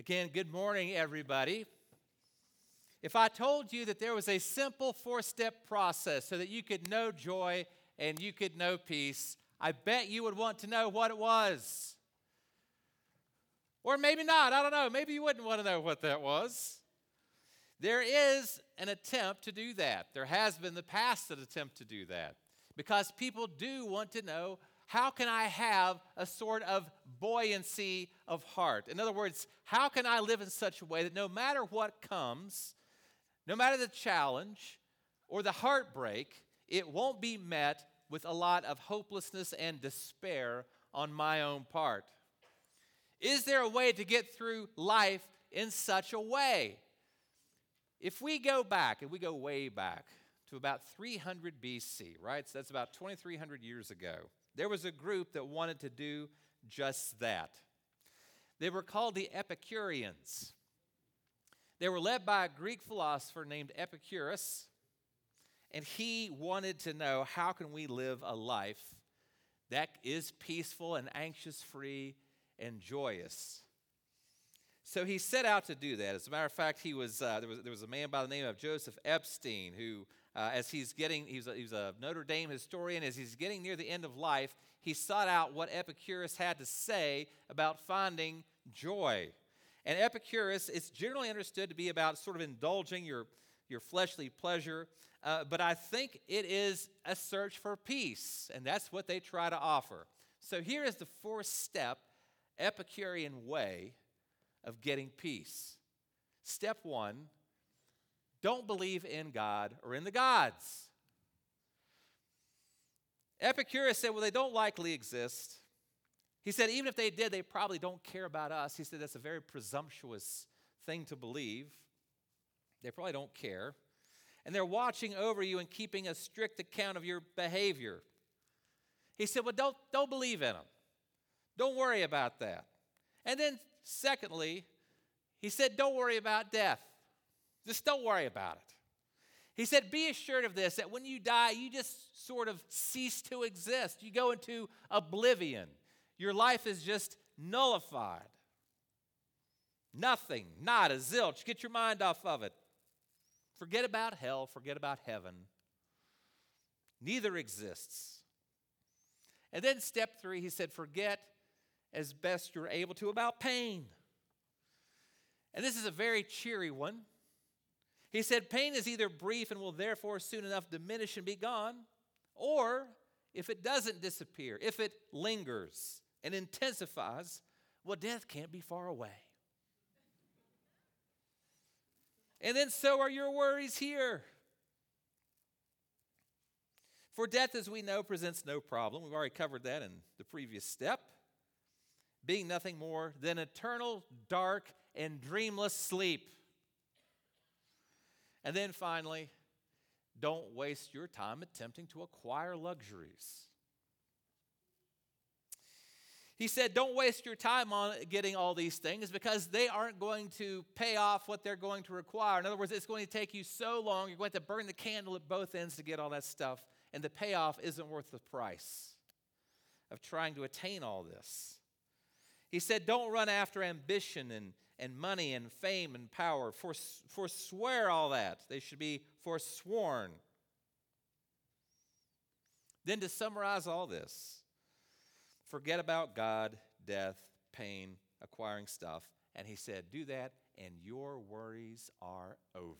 Again, good morning, everybody. If I told you that there was a simple four step process so that you could know joy and you could know peace, I bet you would want to know what it was. Or maybe not, I don't know. Maybe you wouldn't want to know what that was. There is an attempt to do that. There has been the past an attempt to do that because people do want to know how can I have a sort of buoyancy of heart? In other words, how can I live in such a way that no matter what comes, no matter the challenge or the heartbreak, it won't be met with a lot of hopelessness and despair on my own part? Is there a way to get through life in such a way? If we go back, and we go way back to about 300 BC, right? So that's about 2,300 years ago there was a group that wanted to do just that. They were called the Epicureans. They were led by a Greek philosopher named Epicurus, and he wanted to know how can we live a life that is peaceful and anxious free and joyous. So he set out to do that. As a matter of fact, he was, uh, there, was, there was a man by the name of Joseph Epstein who uh, as he's getting, he's a, he's a Notre Dame historian, as he's getting near the end of life, he sought out what Epicurus had to say about finding joy. And Epicurus is generally understood to be about sort of indulging your, your fleshly pleasure, uh, but I think it is a search for peace, and that's what they try to offer. So here is the fourth step Epicurean way of getting peace. Step one don't believe in God or in the gods. Epicurus said, Well, they don't likely exist. He said, Even if they did, they probably don't care about us. He said, That's a very presumptuous thing to believe. They probably don't care. And they're watching over you and keeping a strict account of your behavior. He said, Well, don't, don't believe in them. Don't worry about that. And then, secondly, he said, Don't worry about death. Just don't worry about it. He said, Be assured of this that when you die, you just sort of cease to exist. You go into oblivion. Your life is just nullified. Nothing, not a zilch. Get your mind off of it. Forget about hell, forget about heaven. Neither exists. And then step three, he said, Forget as best you're able to about pain. And this is a very cheery one. He said, Pain is either brief and will therefore soon enough diminish and be gone, or if it doesn't disappear, if it lingers and intensifies, well, death can't be far away. And then so are your worries here. For death, as we know, presents no problem. We've already covered that in the previous step. Being nothing more than eternal, dark, and dreamless sleep. And then finally, don't waste your time attempting to acquire luxuries. He said, Don't waste your time on getting all these things because they aren't going to pay off what they're going to require. In other words, it's going to take you so long, you're going to to burn the candle at both ends to get all that stuff, and the payoff isn't worth the price of trying to attain all this. He said, Don't run after ambition and and money and fame and power. Fors- forswear all that. They should be forsworn. Then, to summarize all this, forget about God, death, pain, acquiring stuff. And he said, Do that, and your worries are over.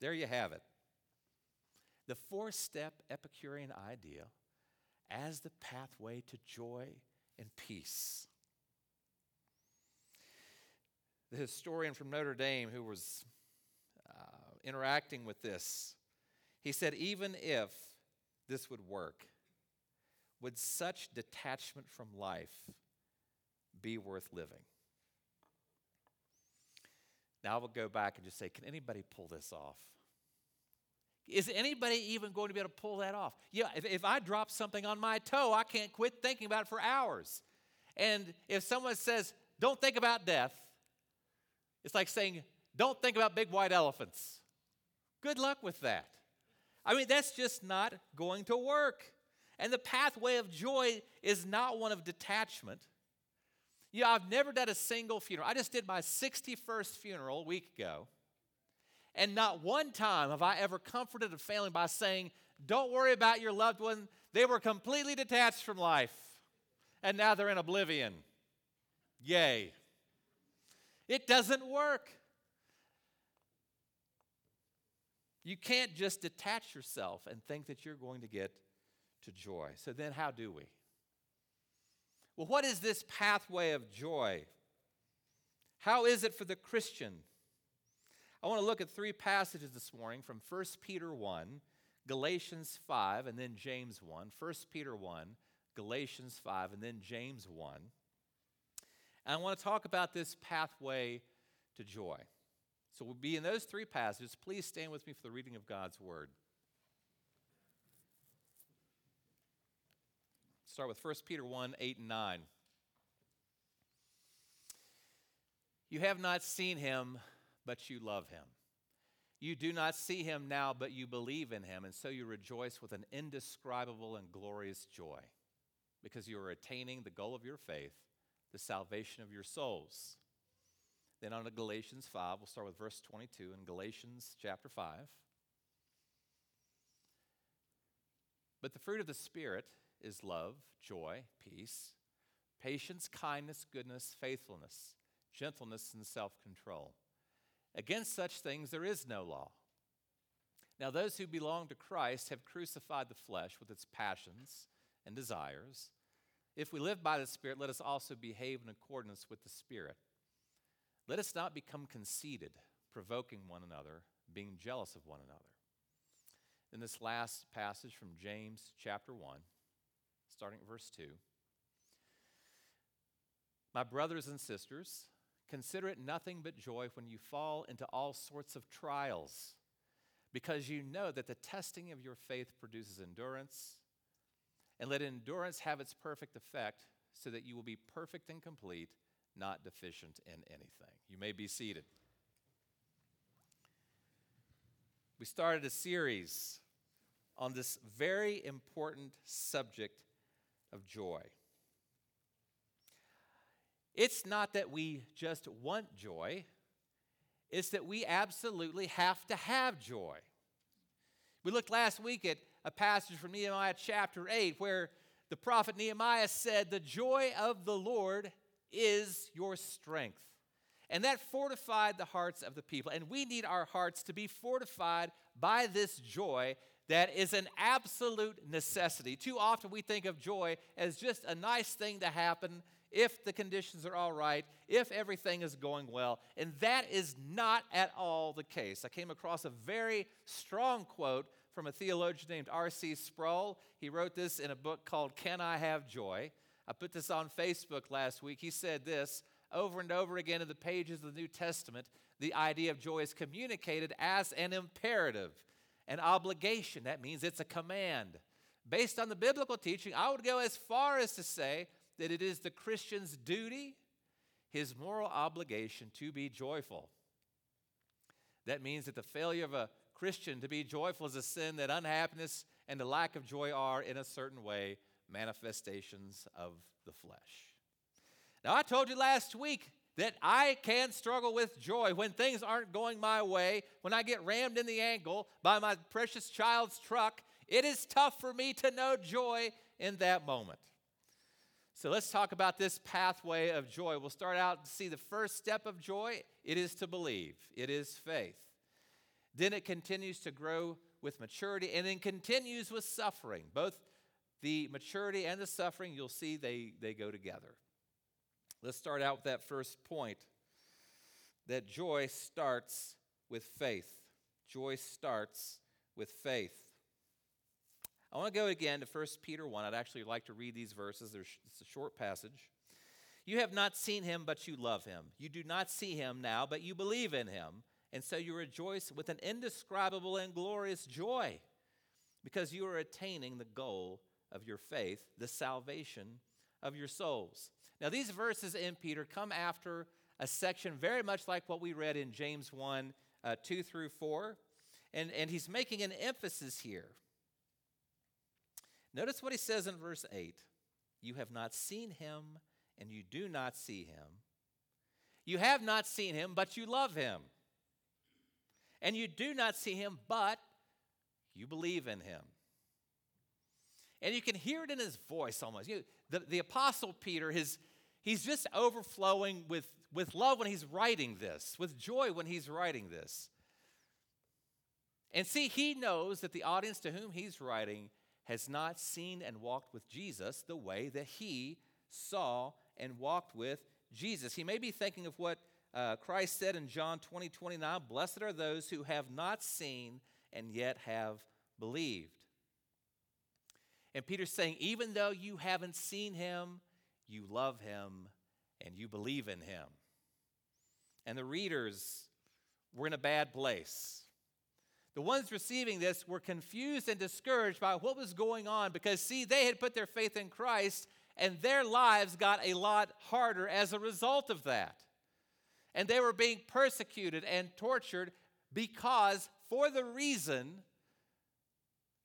There you have it. The four step Epicurean idea as the pathway to joy and peace. The historian from Notre Dame who was uh, interacting with this, he said, even if this would work, would such detachment from life be worth living? Now I will go back and just say, can anybody pull this off? Is anybody even going to be able to pull that off? Yeah, if, if I drop something on my toe, I can't quit thinking about it for hours. And if someone says, don't think about death, it's like saying, don't think about big white elephants. Good luck with that. I mean, that's just not going to work. And the pathway of joy is not one of detachment. Yeah, I've never done a single funeral. I just did my 61st funeral a week ago. And not one time have I ever comforted a family by saying, Don't worry about your loved one. They were completely detached from life, and now they're in oblivion. Yay. It doesn't work. You can't just detach yourself and think that you're going to get to joy. So then, how do we? Well, what is this pathway of joy? How is it for the Christian? I want to look at three passages this morning from 1 Peter 1, Galatians 5, and then James 1. 1 Peter 1, Galatians 5, and then James 1. And I want to talk about this pathway to joy. So we'll be in those three passages. Please stand with me for the reading of God's word. Start with 1 Peter 1 8 and 9. You have not seen him, but you love him. You do not see him now, but you believe in him, and so you rejoice with an indescribable and glorious joy, because you are attaining the goal of your faith, the salvation of your souls. Then on to Galatians 5, we'll start with verse 22 in Galatians chapter 5. But the fruit of the Spirit is love, joy, peace, patience, kindness, goodness, faithfulness, gentleness, and self control. Against such things there is no law. Now, those who belong to Christ have crucified the flesh with its passions and desires. If we live by the Spirit, let us also behave in accordance with the Spirit. Let us not become conceited, provoking one another, being jealous of one another. In this last passage from James chapter 1, starting at verse 2. My brothers and sisters, consider it nothing but joy when you fall into all sorts of trials, because you know that the testing of your faith produces endurance. And let endurance have its perfect effect, so that you will be perfect and complete not deficient in anything. You may be seated. We started a series on this very important subject of joy. It's not that we just want joy, it's that we absolutely have to have joy. We looked last week at a passage from Nehemiah chapter 8 where the prophet Nehemiah said, The joy of the Lord is your strength. And that fortified the hearts of the people. And we need our hearts to be fortified by this joy that is an absolute necessity. Too often we think of joy as just a nice thing to happen if the conditions are all right, if everything is going well. And that is not at all the case. I came across a very strong quote from a theologian named R.C. Sproul. He wrote this in a book called Can I Have Joy? I put this on Facebook last week. He said this over and over again in the pages of the New Testament the idea of joy is communicated as an imperative, an obligation. That means it's a command. Based on the biblical teaching, I would go as far as to say that it is the Christian's duty, his moral obligation to be joyful. That means that the failure of a Christian to be joyful is a sin that unhappiness and the lack of joy are, in a certain way, manifestations of the flesh. Now, I told you last week that I can struggle with joy when things aren't going my way, when I get rammed in the ankle by my precious child's truck. It is tough for me to know joy in that moment. So let's talk about this pathway of joy. We'll start out to see the first step of joy. It is to believe, it is faith. Then it continues to grow with maturity and then continues with suffering, both the maturity and the suffering, you'll see they, they go together. Let's start out with that first point that joy starts with faith. Joy starts with faith. I want to go again to 1 Peter 1. I'd actually like to read these verses. It's a short passage. You have not seen him, but you love him. You do not see him now, but you believe in him. And so you rejoice with an indescribable and glorious joy because you are attaining the goal of your faith, the salvation of your souls. Now, these verses in Peter come after a section very much like what we read in James 1 uh, 2 through 4. And, and he's making an emphasis here. Notice what he says in verse 8 You have not seen him, and you do not see him. You have not seen him, but you love him. And you do not see him, but you believe in him. And you can hear it in his voice almost. You, the, the Apostle Peter, his, he's just overflowing with, with love when he's writing this, with joy when he's writing this. And see, he knows that the audience to whom he's writing has not seen and walked with Jesus the way that he saw and walked with Jesus. He may be thinking of what uh, Christ said in John 20, 29 Blessed are those who have not seen and yet have believed. And Peter's saying, even though you haven't seen him, you love him and you believe in him. And the readers were in a bad place. The ones receiving this were confused and discouraged by what was going on because, see, they had put their faith in Christ and their lives got a lot harder as a result of that. And they were being persecuted and tortured because, for the reason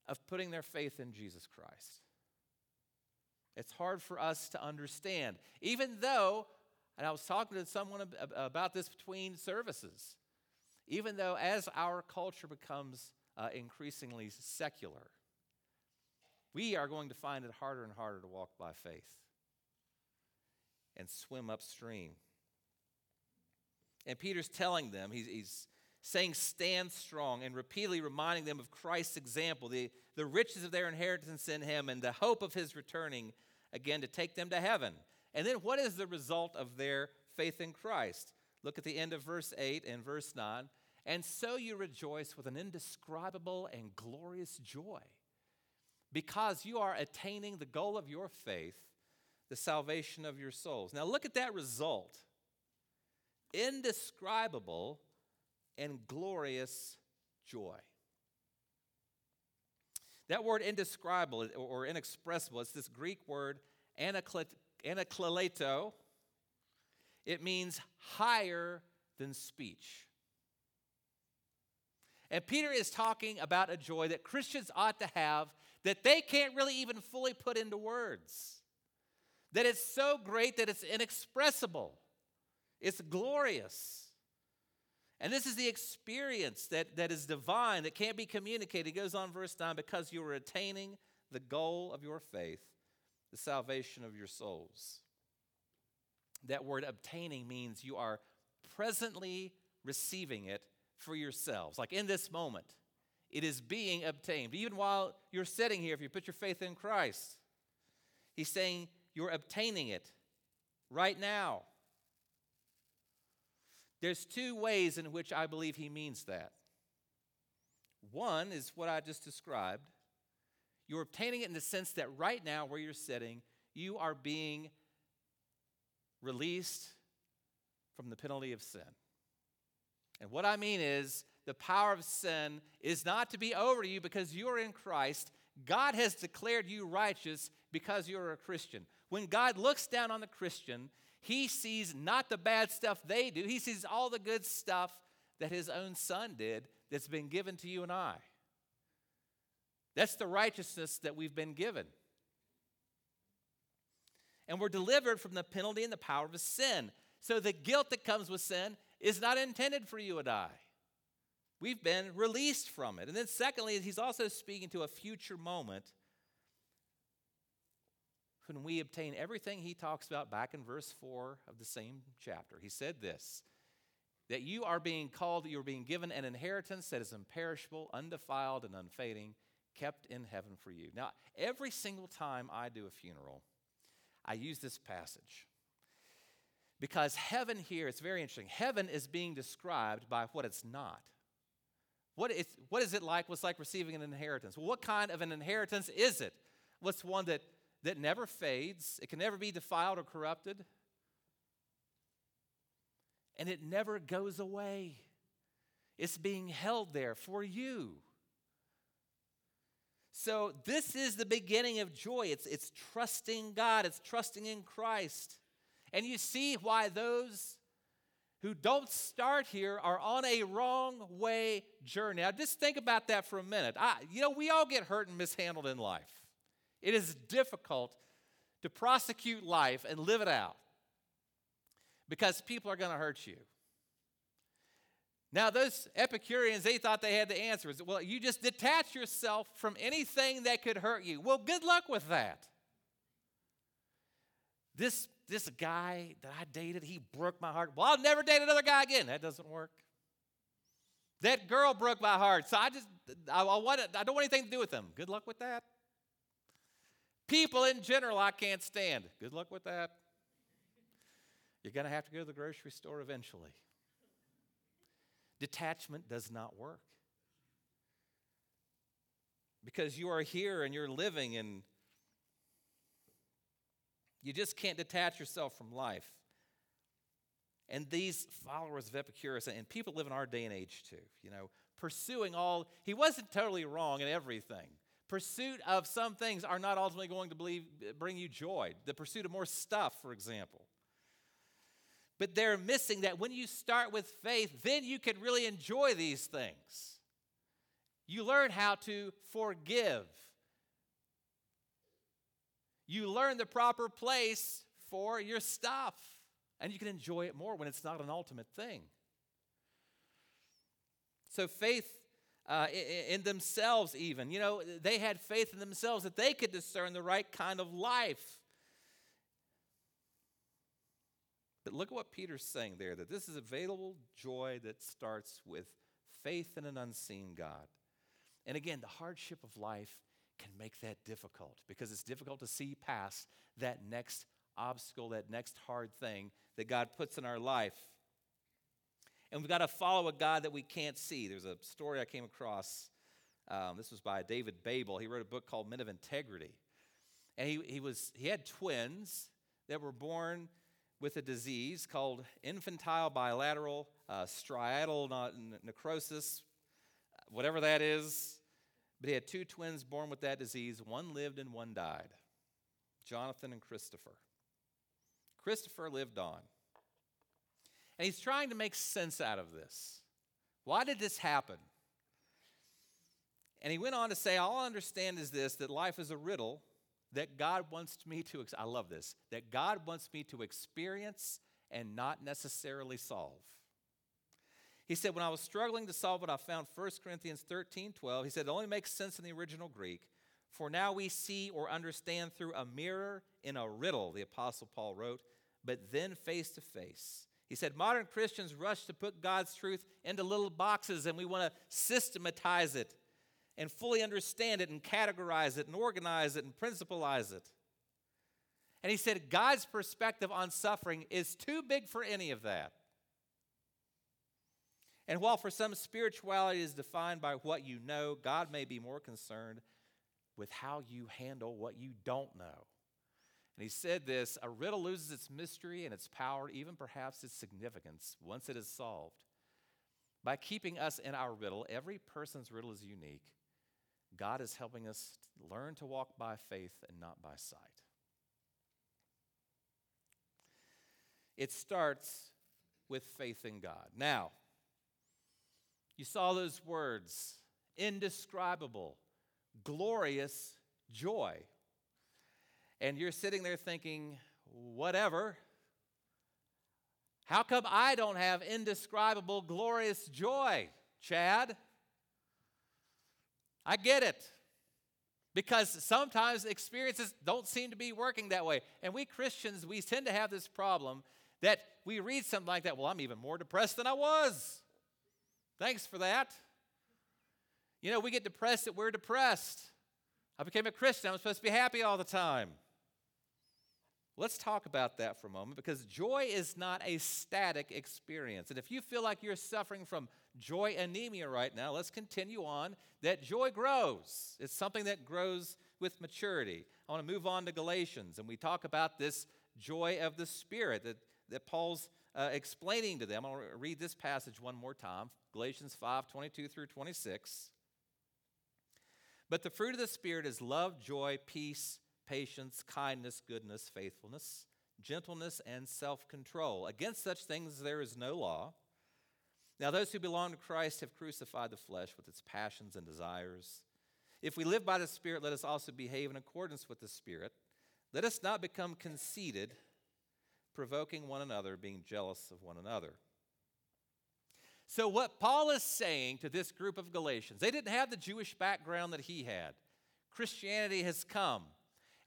of putting their faith in Jesus Christ. It's hard for us to understand, even though, and I was talking to someone about this between services, even though as our culture becomes uh, increasingly secular, we are going to find it harder and harder to walk by faith and swim upstream. And Peter's telling them, he's, he's saying, Stand strong, and repeatedly reminding them of Christ's example, the, the riches of their inheritance in him, and the hope of his returning again to take them to heaven. And then what is the result of their faith in Christ? Look at the end of verse 8 and verse 9. And so you rejoice with an indescribable and glorious joy, because you are attaining the goal of your faith, the salvation of your souls. Now, look at that result indescribable and glorious joy. That word indescribable or inexpressible, it's this Greek word anaklaleto. It means higher than speech. And Peter is talking about a joy that Christians ought to have that they can't really even fully put into words. That it's so great that it's inexpressible, it's glorious. And this is the experience that, that is divine, that can't be communicated. He goes on, verse 9, because you are attaining the goal of your faith, the salvation of your souls. That word obtaining means you are presently receiving it for yourselves. Like in this moment, it is being obtained. Even while you're sitting here, if you put your faith in Christ, He's saying you're obtaining it right now. There's two ways in which I believe he means that. One is what I just described. You're obtaining it in the sense that right now, where you're sitting, you are being released from the penalty of sin. And what I mean is, the power of sin is not to be over you because you're in Christ. God has declared you righteous because you're a Christian. When God looks down on the Christian, he sees not the bad stuff they do, he sees all the good stuff that his own son did that's been given to you and I. That's the righteousness that we've been given. And we're delivered from the penalty and the power of sin. So the guilt that comes with sin is not intended for you and I. We've been released from it. And then, secondly, he's also speaking to a future moment when we obtain everything he talks about back in verse 4 of the same chapter. He said this that you are being called, you're being given an inheritance that is imperishable, undefiled, and unfading, kept in heaven for you. Now, every single time I do a funeral, I use this passage. Because heaven here, it's very interesting. Heaven is being described by what it's not. What is, what is it like? What's like receiving an inheritance? What kind of an inheritance is it? What's one that that never fades, it can never be defiled or corrupted, and it never goes away. It's being held there for you. So, this is the beginning of joy. It's, it's trusting God, it's trusting in Christ. And you see why those who don't start here are on a wrong way journey. Now, just think about that for a minute. I, you know, we all get hurt and mishandled in life. It is difficult to prosecute life and live it out because people are going to hurt you. Now, those Epicureans, they thought they had the answers. Well, you just detach yourself from anything that could hurt you. Well, good luck with that. This, this guy that I dated, he broke my heart. Well, I'll never date another guy again. That doesn't work. That girl broke my heart. So I just, I, I, want, I don't want anything to do with them. Good luck with that. People in general, I can't stand. Good luck with that. You're going to have to go to the grocery store eventually. Detachment does not work. Because you are here and you're living and you just can't detach yourself from life. And these followers of Epicurus, and people live in our day and age too, you know, pursuing all, he wasn't totally wrong in everything. Pursuit of some things are not ultimately going to believe, bring you joy. The pursuit of more stuff, for example. But they're missing that when you start with faith, then you can really enjoy these things. You learn how to forgive. You learn the proper place for your stuff, and you can enjoy it more when it's not an ultimate thing. So, faith uh, in themselves, even, you know, they had faith in themselves that they could discern the right kind of life. But look at what Peter's saying there that this is available joy that starts with faith in an unseen God. And again, the hardship of life can make that difficult because it's difficult to see past that next obstacle, that next hard thing that God puts in our life. And we've got to follow a God that we can't see. There's a story I came across. Um, this was by David Biebel. He wrote a book called Men of Integrity. And he, he, was, he had twins that were born with a disease called infantile bilateral uh, striatal necrosis, whatever that is. But he had two twins born with that disease. One lived and one died Jonathan and Christopher. Christopher lived on. And he's trying to make sense out of this. Why did this happen? And he went on to say, All I understand is this that life is a riddle that God wants me to, I love this, that God wants me to experience and not necessarily solve. He said, when I was struggling to solve it, I found 1 Corinthians 13 12. He said, it only makes sense in the original Greek. For now we see or understand through a mirror in a riddle, the Apostle Paul wrote, but then face to face. He said, modern Christians rush to put God's truth into little boxes and we want to systematize it and fully understand it and categorize it and organize it and principalize it. And he said, God's perspective on suffering is too big for any of that. And while for some spirituality is defined by what you know, God may be more concerned with how you handle what you don't know. And he said this a riddle loses its mystery and its power, even perhaps its significance, once it is solved. By keeping us in our riddle, every person's riddle is unique. God is helping us learn to walk by faith and not by sight. It starts with faith in God. Now, you saw those words indescribable, glorious joy. And you're sitting there thinking, whatever. How come I don't have indescribable, glorious joy, Chad? I get it. Because sometimes experiences don't seem to be working that way. And we Christians, we tend to have this problem that we read something like that. Well, I'm even more depressed than I was. Thanks for that. You know, we get depressed that we're depressed. I became a Christian. I'm supposed to be happy all the time. Let's talk about that for a moment because joy is not a static experience. And if you feel like you're suffering from joy anemia right now, let's continue on. That joy grows, it's something that grows with maturity. I want to move on to Galatians, and we talk about this joy of the Spirit that, that Paul's uh, explaining to them. I'll read this passage one more time Galatians 5 22 through 26. But the fruit of the Spirit is love, joy, peace patience, kindness, goodness, faithfulness, gentleness, and self control. Against such things there is no law. Now, those who belong to Christ have crucified the flesh with its passions and desires. If we live by the Spirit, let us also behave in accordance with the Spirit. Let us not become conceited, provoking one another, being jealous of one another. So, what Paul is saying to this group of Galatians, they didn't have the Jewish background that he had. Christianity has come.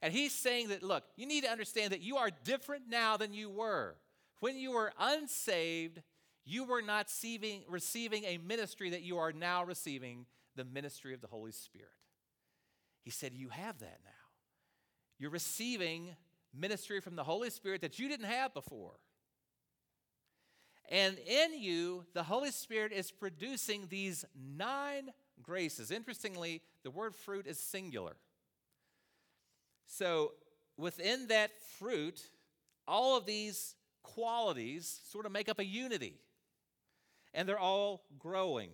And he's saying that, look, you need to understand that you are different now than you were. When you were unsaved, you were not receiving, receiving a ministry that you are now receiving the ministry of the Holy Spirit. He said, You have that now. You're receiving ministry from the Holy Spirit that you didn't have before. And in you, the Holy Spirit is producing these nine graces. Interestingly, the word fruit is singular. So within that fruit, all of these qualities sort of make up a unity, and they're all growing.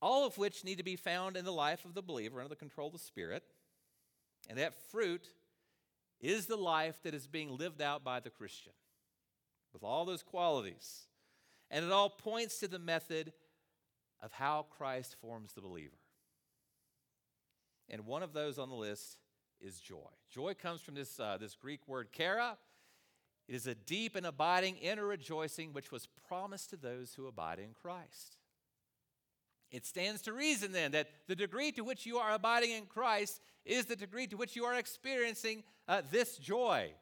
All of which need to be found in the life of the believer under the control of the Spirit. And that fruit is the life that is being lived out by the Christian with all those qualities. And it all points to the method of how Christ forms the believer. And one of those on the list is joy. Joy comes from this, uh, this Greek word chara. It is a deep and abiding inner rejoicing which was promised to those who abide in Christ. It stands to reason then that the degree to which you are abiding in Christ is the degree to which you are experiencing uh, this joy,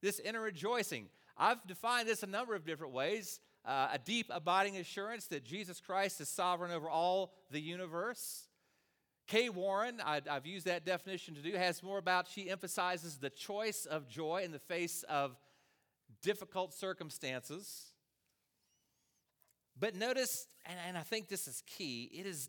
this inner rejoicing. I've defined this a number of different ways. Uh, a deep, abiding assurance that Jesus Christ is sovereign over all the universe. Kay Warren, I, have used that definition to do, has more about, she emphasizes the choice of joy in the face of difficult circumstances. But notice, and, and I think this is key, it is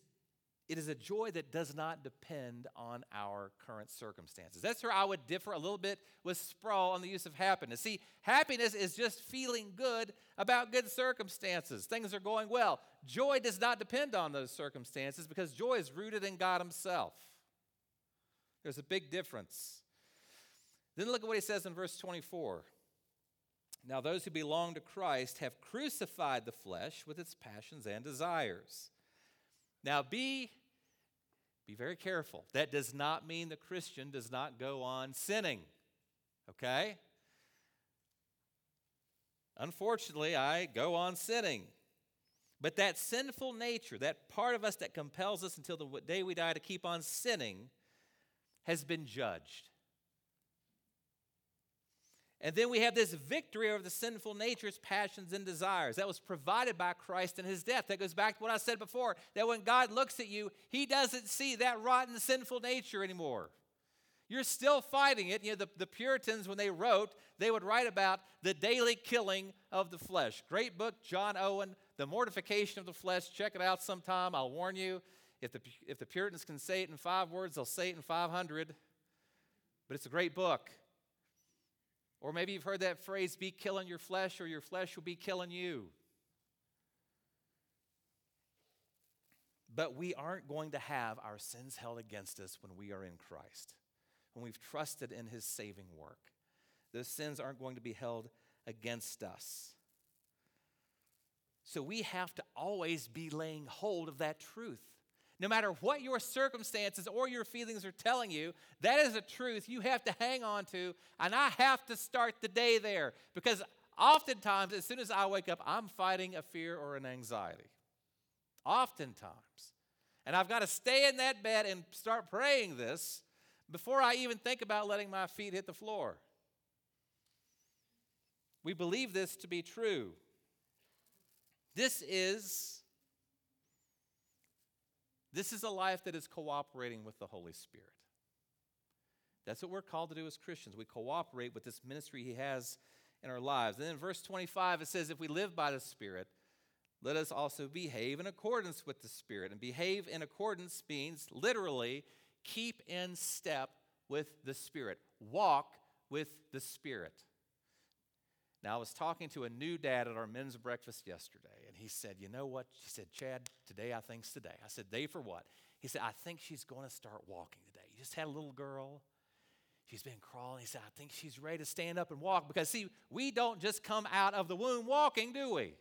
it is a joy that does not depend on our current circumstances. That's where I would differ a little bit with Sproul on the use of happiness. See, happiness is just feeling good about good circumstances. Things are going well. Joy does not depend on those circumstances because joy is rooted in God Himself. There's a big difference. Then look at what he says in verse 24. Now, those who belong to Christ have crucified the flesh with its passions and desires. Now, be, be very careful. That does not mean the Christian does not go on sinning, okay? Unfortunately, I go on sinning. But that sinful nature, that part of us that compels us until the day we die to keep on sinning, has been judged. And then we have this victory over the sinful nature's passions and desires. That was provided by Christ in his death. That goes back to what I said before that when God looks at you, he doesn't see that rotten sinful nature anymore. You're still fighting it. You know, the, the Puritans, when they wrote, they would write about the daily killing of the flesh. Great book, John Owen, The Mortification of the Flesh. Check it out sometime. I'll warn you. If the, if the Puritans can say it in five words, they'll say it in 500. But it's a great book. Or maybe you've heard that phrase, be killing your flesh, or your flesh will be killing you. But we aren't going to have our sins held against us when we are in Christ, when we've trusted in his saving work. Those sins aren't going to be held against us. So we have to always be laying hold of that truth. No matter what your circumstances or your feelings are telling you, that is a truth you have to hang on to. And I have to start the day there because oftentimes, as soon as I wake up, I'm fighting a fear or an anxiety. Oftentimes. And I've got to stay in that bed and start praying this before I even think about letting my feet hit the floor. We believe this to be true. This is this is a life that is cooperating with the Holy Spirit. That's what we're called to do as Christians. We cooperate with this ministry He has in our lives. And then in verse 25, it says, If we live by the Spirit, let us also behave in accordance with the Spirit. And behave in accordance means literally keep in step with the Spirit, walk with the Spirit. Now, I was talking to a new dad at our men's breakfast yesterday, he said, You know what? He said, Chad, today I think's today. I said, Day for what? He said, I think she's going to start walking today. You just had a little girl. She's been crawling. He said, I think she's ready to stand up and walk. Because, see, we don't just come out of the womb walking, do we?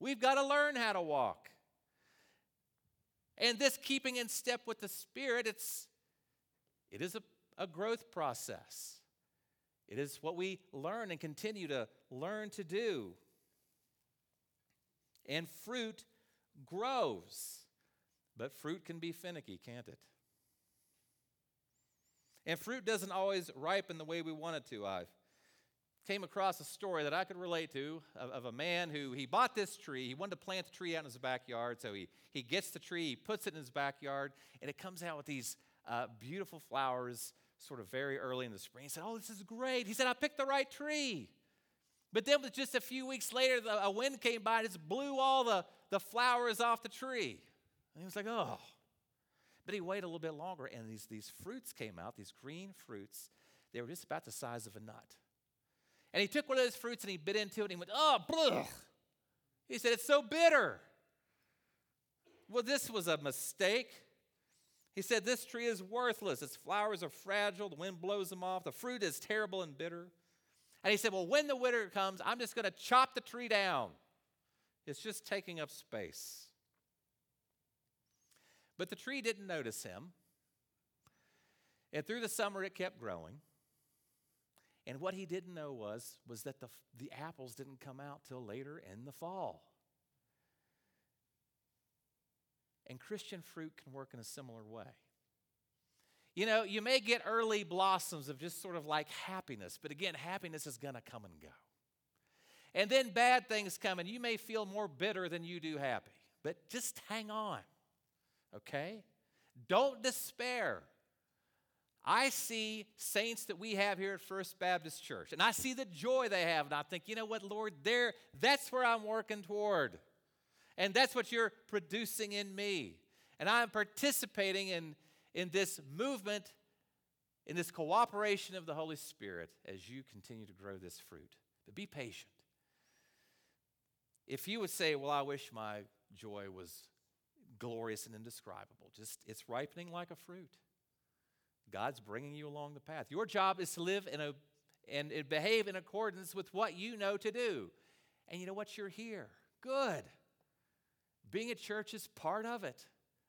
We've got to learn how to walk. And this keeping in step with the Spirit, it's, it is a, a growth process. It is what we learn and continue to learn to do. And fruit grows. But fruit can be finicky, can't it? And fruit doesn't always ripen the way we want it to. I came across a story that I could relate to of, of, a man who he bought this tree. He wanted to plant the tree out in his backyard. So he, he gets the tree, he puts it in his backyard, and it comes out with these uh, beautiful flowers sort of very early in the spring. He said, Oh, this is great. He said, I picked the right tree. But then, just a few weeks later, the, a wind came by and just blew all the, the flowers off the tree. And he was like, Oh. But he waited a little bit longer, and these, these fruits came out, these green fruits. They were just about the size of a nut. And he took one of those fruits and he bit into it and he went, Oh, bleh. He said, It's so bitter. Well, this was a mistake. He said, This tree is worthless. Its flowers are fragile. The wind blows them off. The fruit is terrible and bitter. And he said, Well, when the winter comes, I'm just going to chop the tree down. It's just taking up space. But the tree didn't notice him. And through the summer, it kept growing. And what he didn't know was, was that the, the apples didn't come out till later in the fall. And Christian fruit can work in a similar way. You know, you may get early blossoms of just sort of like happiness, but again, happiness is going to come and go. And then bad things come, and you may feel more bitter than you do happy. But just hang on okay? Don't despair. I see saints that we have here at First Baptist Church, and I see the joy they have, and I think, you know what, Lord, there, that's where I'm working toward. And that's what you're producing in me. And I'm participating in, in this movement, in this cooperation of the Holy Spirit as you continue to grow this fruit. But be patient. If you would say, Well, I wish my joy was glorious and indescribable. Just it's ripening like a fruit. God's bringing you along the path. Your job is to live in a and behave in accordance with what you know to do. And you know what? You're here. Good. Being at church is part of it.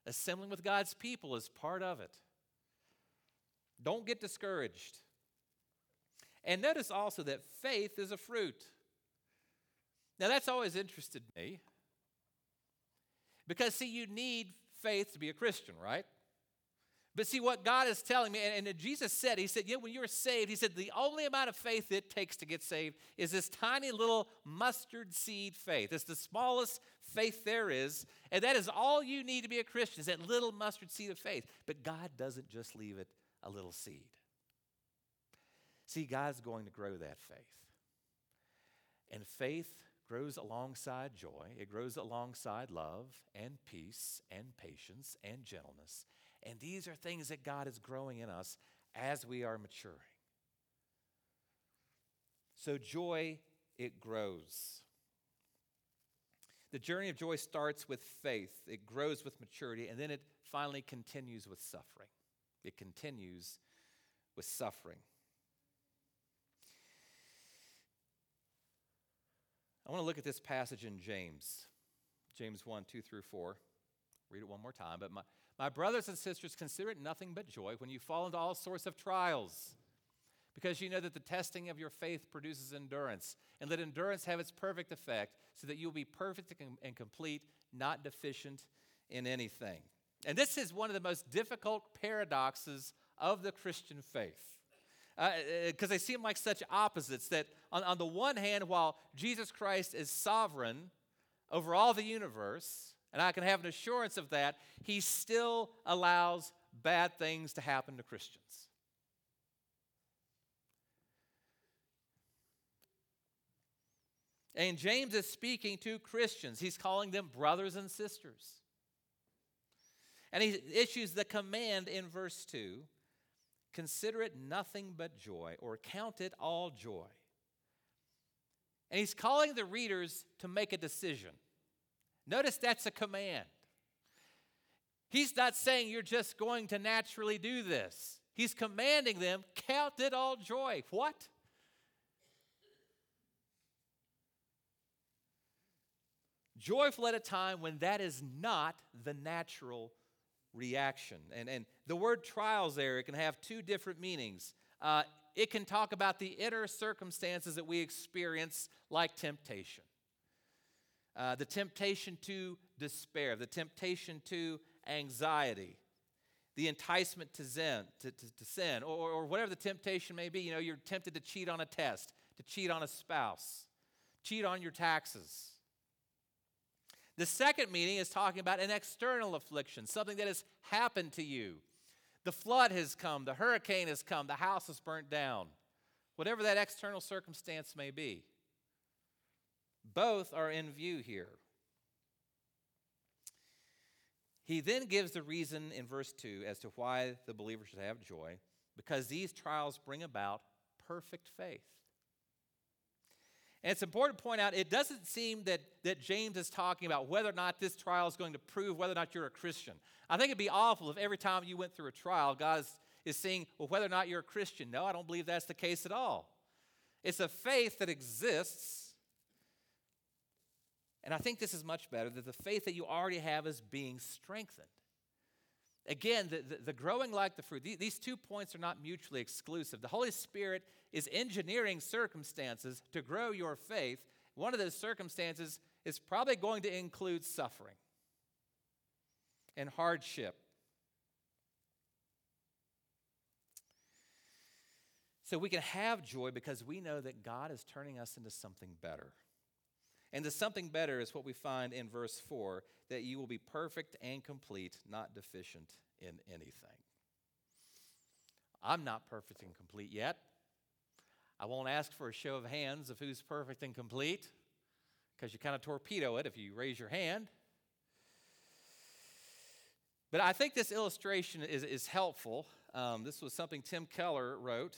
Assembling with God's people is part of it. Don't get discouraged. And notice also that faith is a fruit. Now, that's always interested me because, see, you need faith to be a Christian, right? But see, what God is telling me, and, and, Jesus said, He said, yeah, when you're saved, He said, the only amount of faith it takes to get saved is this tiny little mustard seed faith. It's the smallest faith there is, and that is all you need to be a Christian, is that little mustard seed of faith. But God doesn't just leave it a little seed. See, God's going to grow that faith. And faith grows alongside joy, it grows alongside love and peace and patience and gentleness. And these are things that God is growing in us as we are maturing. So, joy, it grows. The journey of joy starts with faith, it grows with maturity, and then it finally continues with suffering. It continues with suffering. I want to look at this passage in James, James 1 2 through 4. Read it one more time. But my, my brothers and sisters, consider it nothing but joy when you fall into all sorts of trials, because you know that the testing of your faith produces endurance. And let endurance have its perfect effect, so that you'll be perfect and complete, not deficient in anything. And this is one of the most difficult paradoxes of the Christian faith because uh, uh they seem like such opposites that on, on the one hand while jesus christ is sovereign over all the universe and i can have an assurance of that he still allows bad things to happen to christians and james is speaking to christians he's calling them brothers and sisters and he issues the command in verse 2 Consider it nothing but joy, or count it all joy. And he's calling the readers to make a decision. Notice that's a command. He's not saying you're just going to naturally do this. He's commanding them, count it all joy. What? Joyful at a time when that is not the natural reaction. And, and the word trials there, it can have two different meanings. Uh, it can talk about the inner circumstances that we experience, like temptation. Uh, the temptation to despair, the temptation to anxiety, the enticement to, zen, to, to, to sin, or, or whatever the temptation may be. You know, you're tempted to cheat on a test, to cheat on a spouse, cheat on your taxes. The second meaning is talking about an external affliction, something that has happened to you. The flood has come, the hurricane has come, the house has burnt down, whatever that external circumstance may be. Both are in view here. He then gives the reason in verse 2 as to why the believer should have joy because these trials bring about perfect faith. And it's important to point out it doesn't seem that, that James is talking about whether or not this trial is going to prove whether or not you're a Christian. I think it'd be awful if every time you went through a trial, God is, is saying, well, whether or not you're a Christian. No, I don't believe that's the case at all. It's a faith that exists. And I think this is much better that the faith that you already have is being strengthened. Again, the, the, the, growing like the fruit, these two points are not mutually exclusive. The Holy Spirit is engineering circumstances to grow your faith. One of those circumstances is probably going to include suffering and hardship. So we can have joy because we know that God is turning us into something better. And the something better is what we find in verse 4 that you will be perfect and complete, not deficient in anything. I'm not perfect and complete yet. I won't ask for a show of hands of who's perfect and complete because you kind of torpedo it if you raise your hand. But I think this illustration is, is helpful. Um, this was something Tim Keller wrote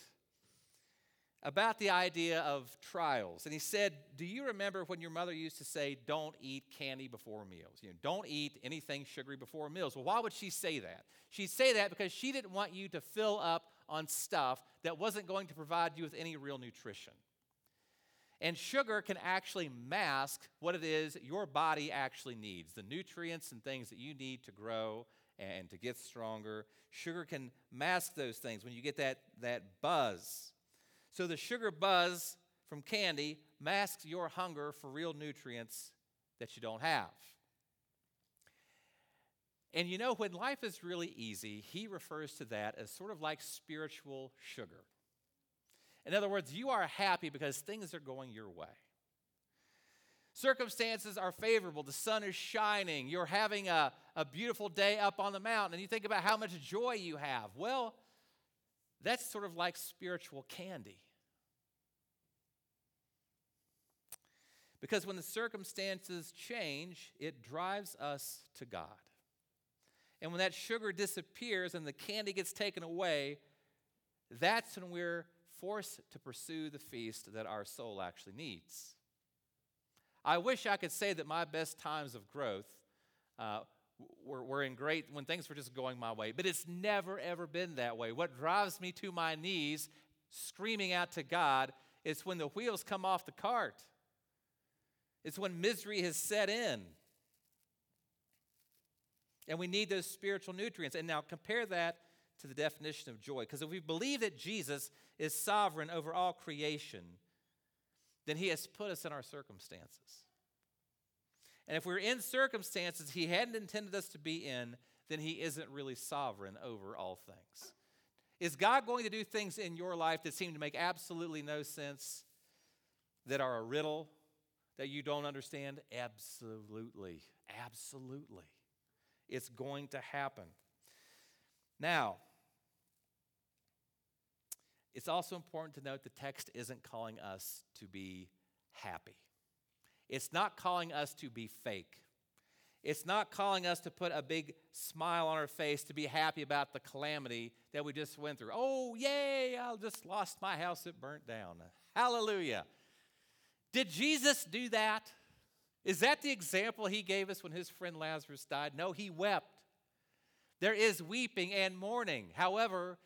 about the idea of trials. And he said, Do you remember when your mother used to say, Don't eat candy before meals? You know, don't eat anything sugary before meals. Well, why would she say that? She'd say that because she didn't want you to fill up on stuff that wasn't going to provide you with any real nutrition. And sugar can actually mask what it is your body actually needs the nutrients and things that you need to grow and to get stronger. Sugar can mask those things when you get that, that buzz so the sugar buzz from candy masks your hunger for real nutrients that you don't have. And you know, when life is really easy, he refers to that as sort of like spiritual sugar. In other words, you are happy because things are going your way. Circumstances are favorable. The sun is shining. You're having a, a beautiful day up on the mountain, and you think about how much joy you have. Well, that's sort of like spiritual candy. Because when the circumstances change, it drives us to God. And when that sugar disappears and the candy gets taken away, that's when we're forced to pursue the feast that our soul actually needs. I wish I could say that my best times of growth uh, were, were in great when things were just going my way, but it's never, ever been that way. What drives me to my knees, screaming out to God, is when the wheels come off the cart. It's when misery has set in. And we need those spiritual nutrients. And now compare that to the definition of joy. Because if we believe that Jesus is sovereign over all creation, then he has put us in our circumstances. And if we're in circumstances he hadn't intended us to be in, then he isn't really sovereign over all things. Is God going to do things in your life that seem to make absolutely no sense, that are a riddle, that you don't understand? Absolutely. Absolutely. It's going to happen. Now, it's also important to note the text isn't calling us to be happy. It's not calling us to be fake. It's not calling us to put a big smile on our face to be happy about the calamity that we just went through. Oh, yay, I just lost my house, it burnt down. Hallelujah. Did Jesus do that? Is that the example he gave us when his friend Lazarus died? No, he wept. There is weeping and mourning. However,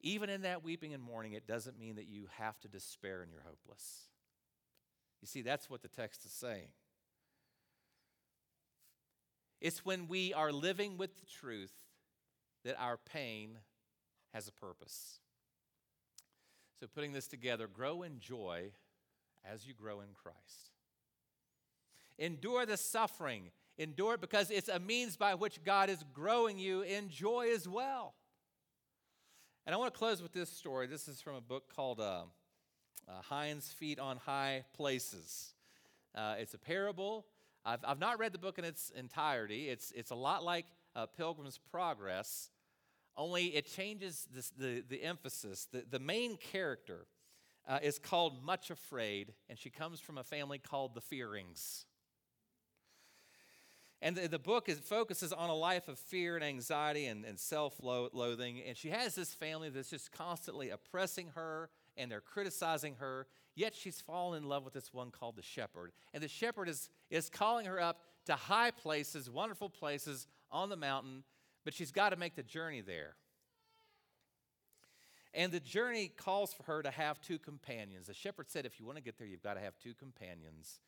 even in that weeping and mourning, it doesn't mean that you have to despair and you're hopeless. You see, that's what the text is saying. It's when we are living with the truth that our pain has a purpose. So, putting this together, grow in joy as you grow in Christ. Endure the suffering. Endure it because it's a means by which God is growing you in joy as well. And I want to close with this story. This is from a book called uh, uh, Feet on High Places. Uh, it's a parable. I've, I've not read the book in its entirety. It's, it's a lot like uh, Pilgrim's Progress, only it changes this, the, the emphasis. The, the main character uh, is called Much Afraid, and she comes from a family called the Fearings. And the, the book is, focuses on a life of fear and anxiety and, and self loathing. And she has this family that's just constantly oppressing her and they're criticizing her. Yet she's fallen in love with this one called the shepherd. And the shepherd is, is calling her up to high places, wonderful places on the mountain, but she's got to make the journey there. And the journey calls for her to have two companions. The shepherd said, if you want to get there, you've got to have two companions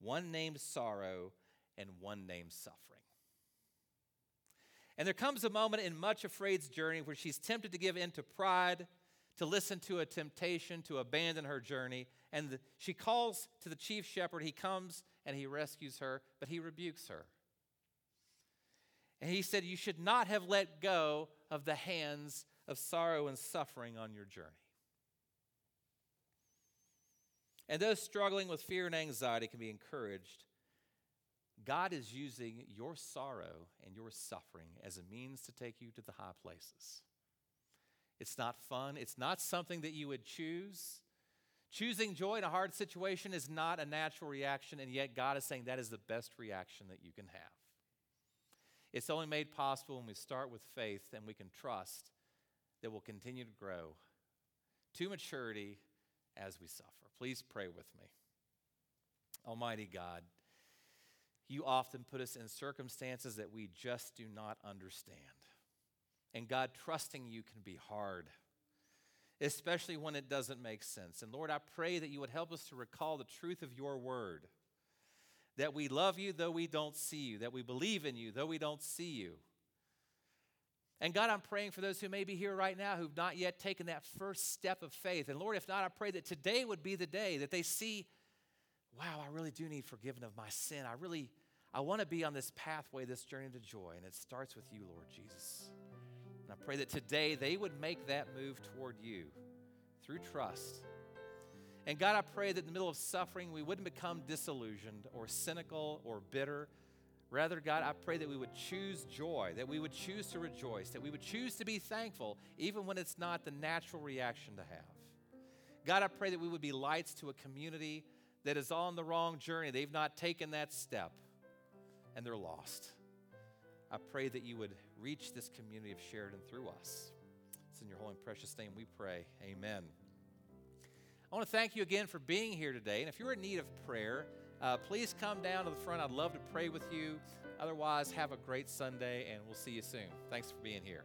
one named sorrow and one named suffering. And there comes a moment in Much Afraid's journey where she's tempted to give in to pride, to listen to a temptation, to abandon her journey. And the, she calls to the chief shepherd. He comes and he rescues her, but he rebukes her. And he said, You should not have let go of the hands of sorrow and suffering on your journey. And those struggling with fear and anxiety can be encouraged God is using your sorrow and your suffering as a means to take you to the high places. It's not fun, it's not something that you would choose. Choosing joy in a hard situation is not a natural reaction, and yet God is saying that is the best reaction that you can have. It's only made possible when we start with faith and we can trust that we'll continue to grow to maturity as we suffer. Please pray with me. Almighty God, you often put us in circumstances that we just do not understand. And God, trusting you can be hard, especially when it doesn't make sense. And Lord, I pray that you would help us to recall the truth of your word that we love you though we don't see you, that we believe in you though we don't see you. And God, I'm praying for those who may be here right now who've not yet taken that first step of faith. And Lord, if not, I pray that today would be the day that they see wow, I really do need forgiveness of my sin. I really, I want to be on this pathway, this journey to joy. And it starts with you, Lord Jesus. And I pray that today they would make that move toward you through trust. And God, I pray that in the middle of suffering, we wouldn't become disillusioned or cynical or bitter. Rather, God, I pray that we would choose joy, that we would choose to rejoice, that we would choose to be thankful, even when it's not the natural reaction to have. God, I pray that we would be lights to a community that is on the wrong journey. They've not taken that step and they're lost. I pray that you would reach this community of Sheridan through us. It's in your holy and precious name we pray. Amen. I want to thank you again for being here today. And if you're in need of prayer, uh, please come down to the front. I'd love to pray with you. Otherwise, have a great Sunday, and we'll see you soon. Thanks for being here.